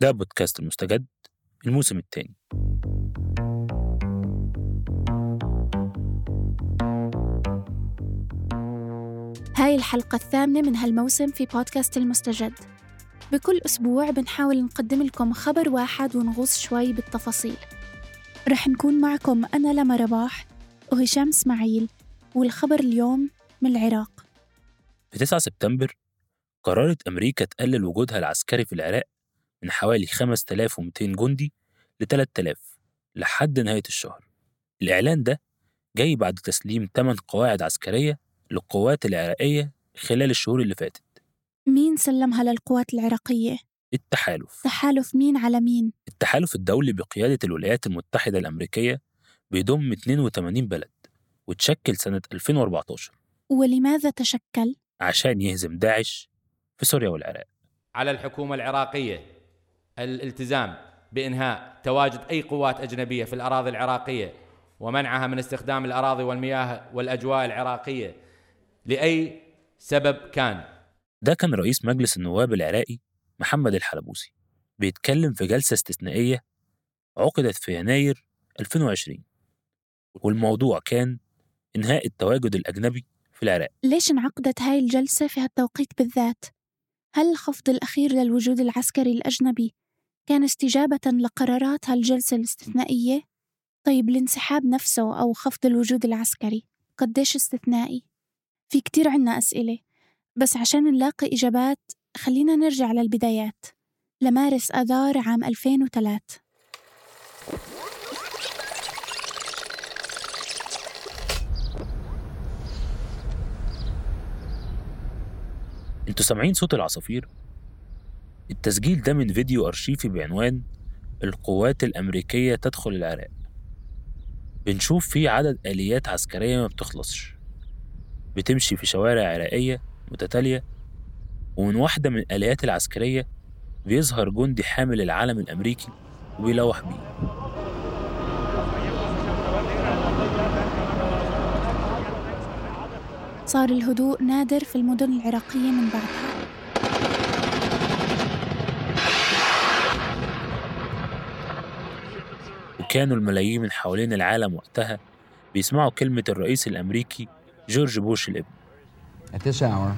ده بودكاست المستجد الموسم الثاني هاي الحلقة الثامنة من هالموسم في بودكاست المستجد. بكل أسبوع بنحاول نقدم لكم خبر واحد ونغوص شوي بالتفاصيل. رح نكون معكم أنا لما رباح وهشام إسماعيل والخبر اليوم من العراق. في 9 سبتمبر قررت أمريكا تقلل وجودها العسكري في العراق من حوالي 5200 جندي ل 3000 لحد نهاية الشهر الإعلان ده جاي بعد تسليم 8 قواعد عسكرية للقوات العراقية خلال الشهور اللي فاتت مين سلمها للقوات العراقية؟ التحالف تحالف مين على مين؟ التحالف الدولي بقيادة الولايات المتحدة الأمريكية بيضم 82 بلد وتشكل سنة 2014 ولماذا تشكل؟ عشان يهزم داعش في سوريا والعراق على الحكومة العراقية الالتزام بإنهاء تواجد أي قوات أجنبية في الأراضي العراقية ومنعها من استخدام الأراضي والمياه والأجواء العراقية لأي سبب كان ده كان رئيس مجلس النواب العراقي محمد الحلبوسي بيتكلم في جلسة استثنائية عقدت في يناير 2020 والموضوع كان إنهاء التواجد الأجنبي في العراق ليش انعقدت هاي الجلسة في هالتوقيت بالذات؟ هل الخفض الأخير للوجود العسكري الأجنبي كان استجابة لقرارات هالجلسة الاستثنائية؟ طيب الانسحاب نفسه أو خفض الوجود العسكري قديش استثنائي؟ في كتير عنا أسئلة بس عشان نلاقي إجابات خلينا نرجع للبدايات لمارس آذار عام 2003 أنتوا سامعين صوت العصافير؟ التسجيل ده من فيديو أرشيفي بعنوان القوات الأمريكية تدخل العراق. بنشوف فيه عدد آليات عسكرية ما بتخلصش. بتمشي في شوارع عراقية متتالية ومن واحدة من الآليات العسكرية بيظهر جندي حامل العلم الأمريكي وبيلوح بيه. صار الهدوء نادر في المدن العراقية من بعدها. وكانوا الملايين من حوالين العالم وقتها بيسمعوا كلمة الرئيس الأمريكي جورج بوش الابن. At this hour,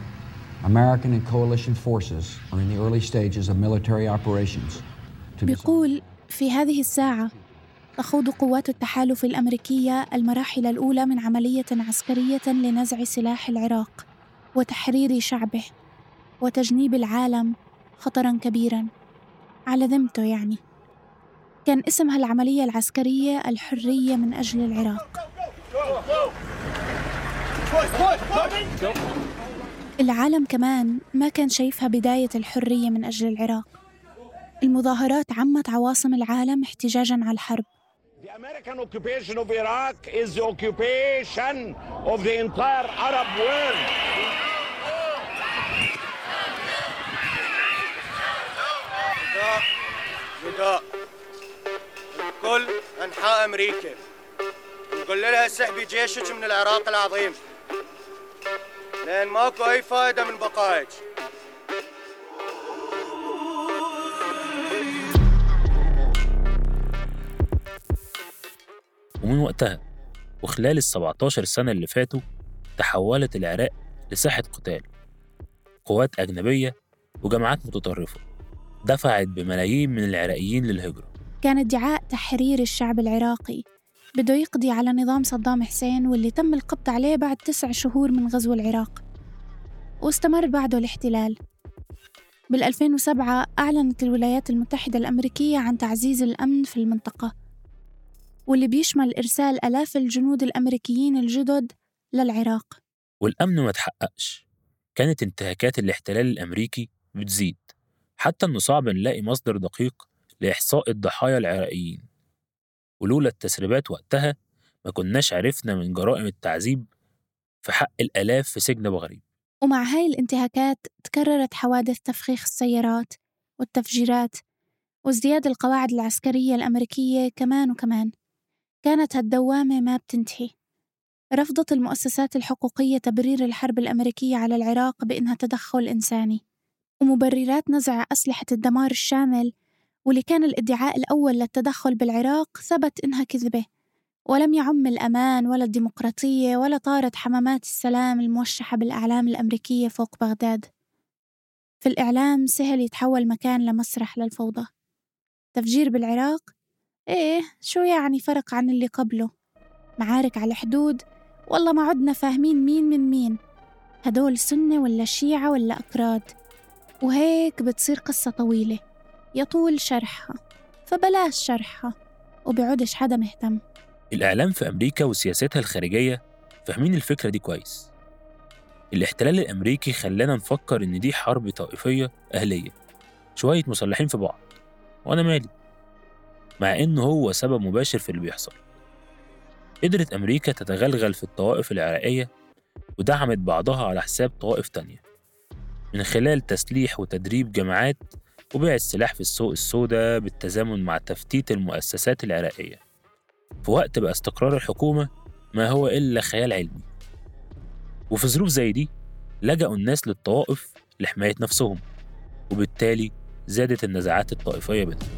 American and coalition forces are in the early stages of military operations بيقول في هذه الساعة تخوض قوات التحالف الأمريكية المراحل الأولى من عملية عسكرية لنزع سلاح العراق وتحرير شعبه وتجنيب العالم خطرا كبيرا. على ذمته يعني. كان اسم هالعملية العسكرية الحرية من أجل العراق. العالم كمان ما كان شايفها بداية الحرية من أجل العراق. المظاهرات عمت عواصم العالم احتجاجا على الحرب. The American occupation of Iraq is the occupation of the entire Arab world. نداء نداء كل أنحاء أمريكا. نقول لها سحبي جيشك من العراق العظيم. لأن ماكو أي فائده من بقائك. ومن وقتها وخلال ال 17 سنة اللي فاتوا تحولت العراق لساحة قتال. قوات أجنبية وجماعات متطرفة دفعت بملايين من العراقيين للهجرة. كان ادعاء تحرير الشعب العراقي. بده يقضي على نظام صدام حسين واللي تم القبض عليه بعد تسع شهور من غزو العراق. واستمر بعده الاحتلال. بال 2007 أعلنت الولايات المتحدة الأمريكية عن تعزيز الأمن في المنطقة. واللي بيشمل إرسال آلاف الجنود الأمريكيين الجدد للعراق. والأمن ما تحققش. كانت انتهاكات الاحتلال الأمريكي بتزيد. حتى إنه صعب نلاقي مصدر دقيق لإحصاء الضحايا العراقيين. ولولا التسريبات وقتها ما كناش عرفنا من جرائم التعذيب في حق الآلاف في سجن أبو غريب ومع هاي الانتهاكات تكررت حوادث تفخيخ السيارات والتفجيرات وازدياد القواعد العسكرية الأمريكية كمان وكمان. كانت هالدوامة ما بتنتهي. رفضت المؤسسات الحقوقية تبرير الحرب الأمريكية على العراق بإنها تدخل إنساني. ومبررات نزع أسلحة الدمار الشامل واللي كان الادعاء الأول للتدخل بالعراق ثبت إنها كذبة. ولم يعم الأمان ولا الديمقراطية ولا طارت حمامات السلام الموشحة بالأعلام الأمريكية فوق بغداد. في الإعلام سهل يتحول مكان لمسرح للفوضى. تفجير بالعراق؟ إيه شو يعني فرق عن اللي قبله؟ معارك على الحدود؟ والله ما عدنا فاهمين مين من مين. هدول سنة ولا شيعة ولا أكراد وهيك بتصير قصة طويلة. يطول شرحها فبلاش شرحها وبيعودش حدا مهتم. الإعلام في أمريكا وسياستها الخارجية فاهمين الفكرة دي كويس. الاحتلال الأمريكي خلانا نفكر إن دي حرب طائفية أهلية. شوية مسلحين في بعض وأنا مالي. مع إنه هو سبب مباشر في اللي بيحصل. قدرت أمريكا تتغلغل في الطوائف العراقية ودعمت بعضها على حساب طوائف تانية. من خلال تسليح وتدريب جماعات وبيع السلاح في السوق السوداء بالتزامن مع تفتيت المؤسسات العراقية. في وقت بقى استقرار الحكومة ما هو إلا خيال علمي. وفي ظروف زي دي لجأوا الناس للطوائف لحماية نفسهم وبالتالي زادت النزاعات الطائفية بينهم.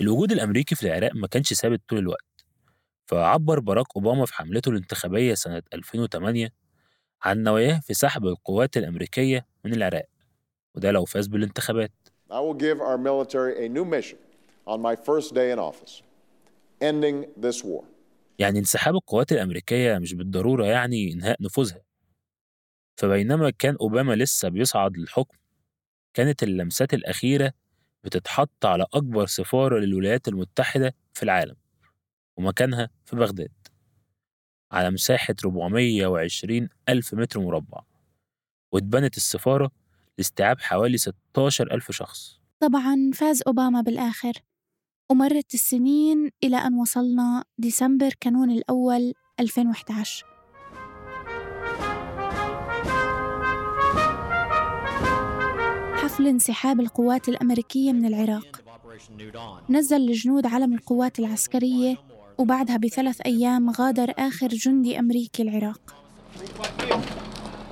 الوجود الأمريكي في العراق ما كانش ثابت طول الوقت. فعبر باراك أوباما في حملته الانتخابية سنة 2008 عن نواياه في سحب القوات الأمريكية من العراق وده لو فاز بالانتخابات. I will give our military a new mission on my first day in office ending this war. يعني انسحاب القوات الأمريكية مش بالضرورة يعني إنهاء نفوذها. فبينما كان أوباما لسه بيصعد للحكم كانت اللمسات الأخيرة بتتحط على أكبر سفارة للولايات المتحدة في العالم. ومكانها في بغداد على مساحة 420 ألف متر مربع واتبنت السفارة لاستيعاب حوالي 16 ألف شخص. طبعا فاز أوباما بالآخر ومرت السنين إلى أن وصلنا ديسمبر كانون الأول 2011 حفل انسحاب القوات الأمريكية من العراق. نزل الجنود علم القوات العسكرية وبعدها بثلاث أيام غادر آخر جندي أمريكي العراق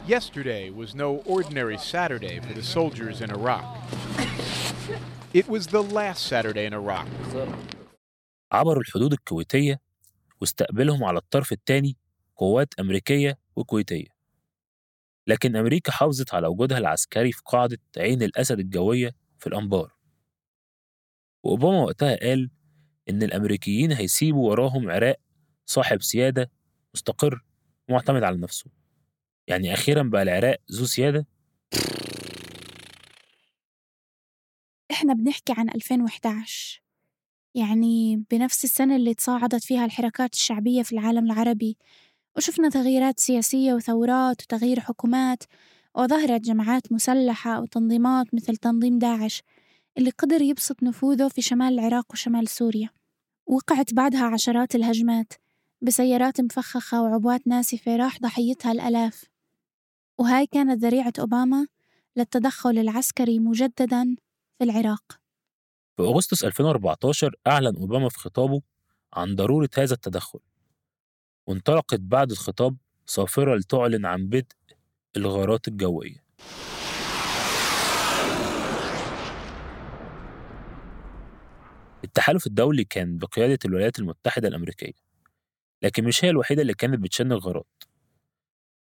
Yesterday was no ordinary Saturday for the soldiers in Iraq. It was the last Saturday in Iraq. عبروا الحدود الكويتية واستقبلهم على الطرف الثاني قوات أمريكية وكويتية لكن أمريكا حافظت على وجودها العسكري في قاعدة عين الأسد الجوية في الأنبار وأوباما وقتها قال إن الأمريكيين هيسيبوا وراهم عراق صاحب سيادة مستقر ومعتمد على نفسه. يعني أخيرا بقى العراق ذو سيادة؟ إحنا بنحكي عن 2011 يعني بنفس السنة اللي تصاعدت فيها الحركات الشعبية في العالم العربي وشفنا تغييرات سياسية وثورات وتغيير حكومات وظهرت جماعات مسلحة وتنظيمات مثل تنظيم داعش. اللي قدر يبسط نفوذه في شمال العراق وشمال سوريا. وقعت بعدها عشرات الهجمات بسيارات مفخخة وعبوات ناسفة راح ضحيتها الآلاف. وهاي كانت ذريعة أوباما للتدخل العسكري مجددا في العراق. في أغسطس 2014 أعلن أوباما في خطابه عن ضرورة هذا التدخل. وانطلقت بعد الخطاب صافرة لتعلن عن بدء الغارات الجوية. التحالف الدولي كان بقيادة الولايات المتحدة الأمريكية لكن مش هي الوحيدة اللي كانت بتشن الغارات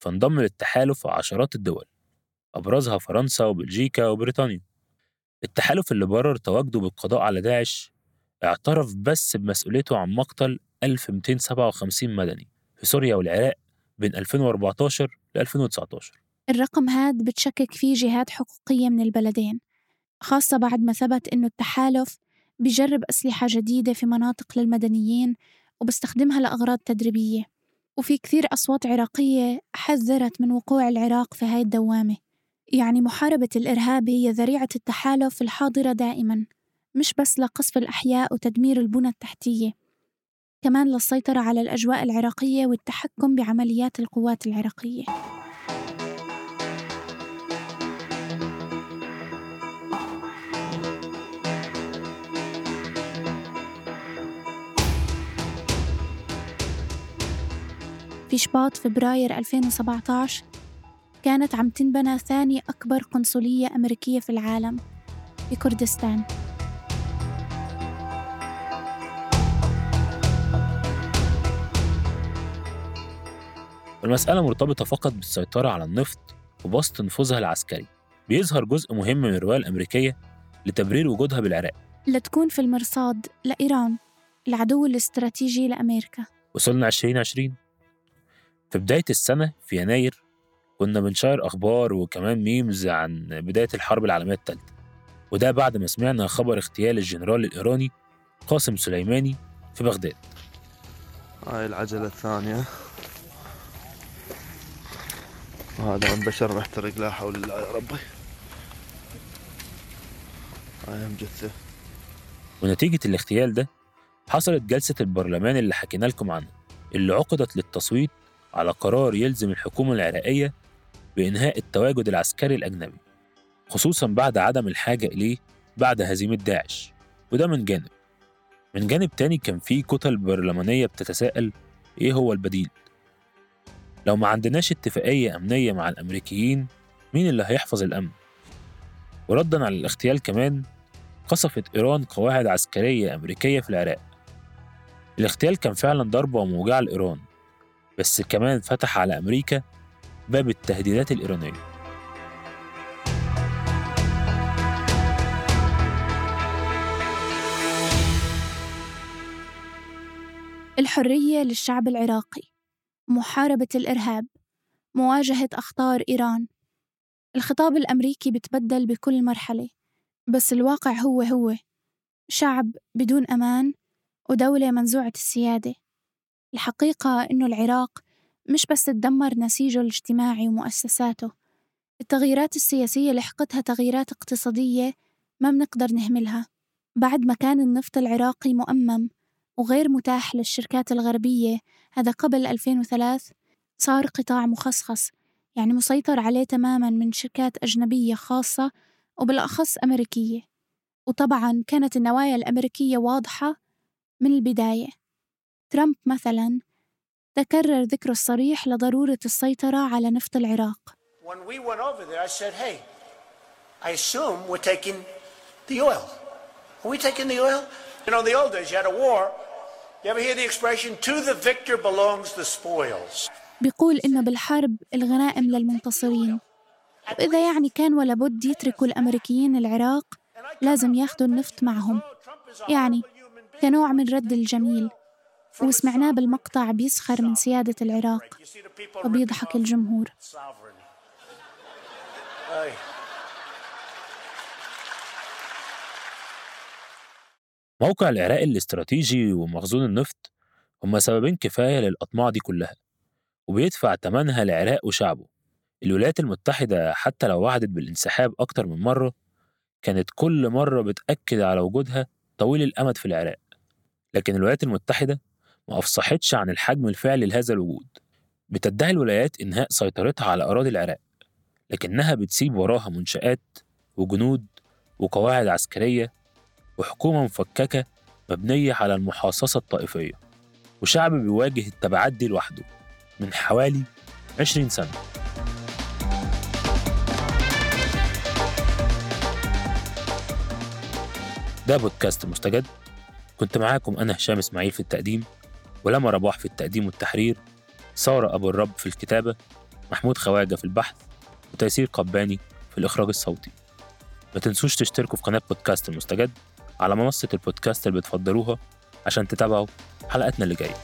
فانضم للتحالف عشرات الدول أبرزها فرنسا وبلجيكا وبريطانيا. التحالف اللي برر تواجده بالقضاء على داعش اعترف بس بمسؤوليته عن مقتل 1257 مدني في سوريا والعراق بين 2014 ل 2019 الرقم هاد بتشكك فيه جهات حقوقية من البلدين خاصة بعد ما ثبت إنه التحالف بيجرب أسلحة جديدة في مناطق للمدنيين وبستخدمها لأغراض تدريبية. وفي كثير أصوات عراقية حذرت من وقوع العراق في هاي الدوامة. يعني محاربة الإرهاب هي ذريعة التحالف الحاضرة دائما مش بس لقصف الأحياء وتدمير البنى التحتية كمان للسيطرة على الأجواء العراقية والتحكم بعمليات القوات العراقية. في شباط فبراير 2017 كانت عم تنبنى ثاني أكبر قنصلية أمريكية في العالم في كردستان. المسألة مرتبطة فقط بالسيطرة على النفط وبسط نفوذها العسكري. بيظهر جزء مهم من الرواية الأمريكية لتبرير وجودها بالعراق. لتكون في المرصاد لإيران العدو الاستراتيجي لأمريكا. وصلنا 2020 في بداية السنة في يناير كنا بنشير أخبار وكمان memes عن بداية الحرب العالمية الثالثة وده بعد ما سمعنا خبر اغتيال الجنرال الإيراني قاسم سليماني في بغداد. هاي العجلة الثانية. وهذا عن بشر محترق لا حول الله يا ربي. هاي هم جثة. ونتيجة الاغتيال ده حصلت جلسة البرلمان اللي حكينا لكم عنها اللي عقدت للتصويت على قرار يلزم الحكومة العراقية بإنهاء التواجد العسكري الأجنبي خصوصا بعد عدم الحاجة إليه بعد هزيمة داعش وده من جانب. من جانب تاني كان في كتل برلمانية بتتساءل إيه هو البديل؟ لو ما عندناش اتفاقية أمنية مع الأمريكيين مين اللي هيحفظ الأمن؟ وردا على الاغتيال كمان قصفت إيران قواعد عسكرية أمريكية في العراق. الاغتيال كان فعلا ضربة موجعة لإيران. بس كمان فتح على أمريكا باب التهديدات الإيرانية. الحرية للشعب العراقي. محاربة الإرهاب. مواجهة أخطار إيران. الخطاب الأمريكي بتبدل بكل مرحلة بس الواقع هو هو. شعب بدون أمان ودولة منزوعة السيادة. الحقيقة إنه العراق مش بس تدمر نسيجه الاجتماعي ومؤسساته التغييرات السياسية لحقتها تغييرات اقتصادية ما بنقدر نهملها. بعد ما كان النفط العراقي مؤمم وغير متاح للشركات الغربية هذا قبل 2003 صار قطاع مخصص يعني مسيطر عليه تماما من شركات أجنبية خاصة وبالأخص أمريكية. وطبعا كانت النوايا الأمريكية واضحة من البداية. ترامب مثلا تكرر ذكره الصريح لضرورة السيطرة على نفط العراق When we went over there, I said, hey, I assume we're taking the oil. Are we taking the oil? You know, in the old days, you had a war. You ever hear the expression, to the victor belongs the spoils? بيقول إنه بالحرب الغنائم للمنتصرين وإذا يعني كان ولا بد يتركوا الأمريكيين العراق لازم ياخدوا النفط معهم يعني كنوع من رد الجميل وسمعناه بالمقطع بيسخر من سيادة العراق وبيضحك الجمهور. موقع العراق الاستراتيجي ومخزون النفط هما سببين كفاية للأطماع دي كلها وبيدفع تمنها العراق وشعبه الولايات المتحدة حتى لو وعدت بالانسحاب أكتر من مرة كانت كل مرة بتأكد على وجودها طويل الأمد في العراق لكن الولايات المتحدة ما أفصحتش عن الحجم الفعلي لهذا الوجود. بتدعي الولايات إنهاء سيطرتها على أراضي العراق لكنها بتسيب وراها منشآت وجنود وقواعد عسكرية وحكومة مفككة مبنية على المحاصصة الطائفية. وشعب بيواجه التبعات دي لوحده من حوالي 20 سنة. ده بودكاست مستجد. كنت معاكم أنا هشام إسماعيل في التقديم. ولما رباح في التقديم والتحرير سارة أبو الرب في الكتابة محمود خواجة في البحث وتيسير قباني في الإخراج الصوتي. ما تنسوش تشتركوا في قناة بودكاست المستجد على منصة البودكاست اللي بتفضلوها عشان تتابعوا حلقاتنا اللي جاية.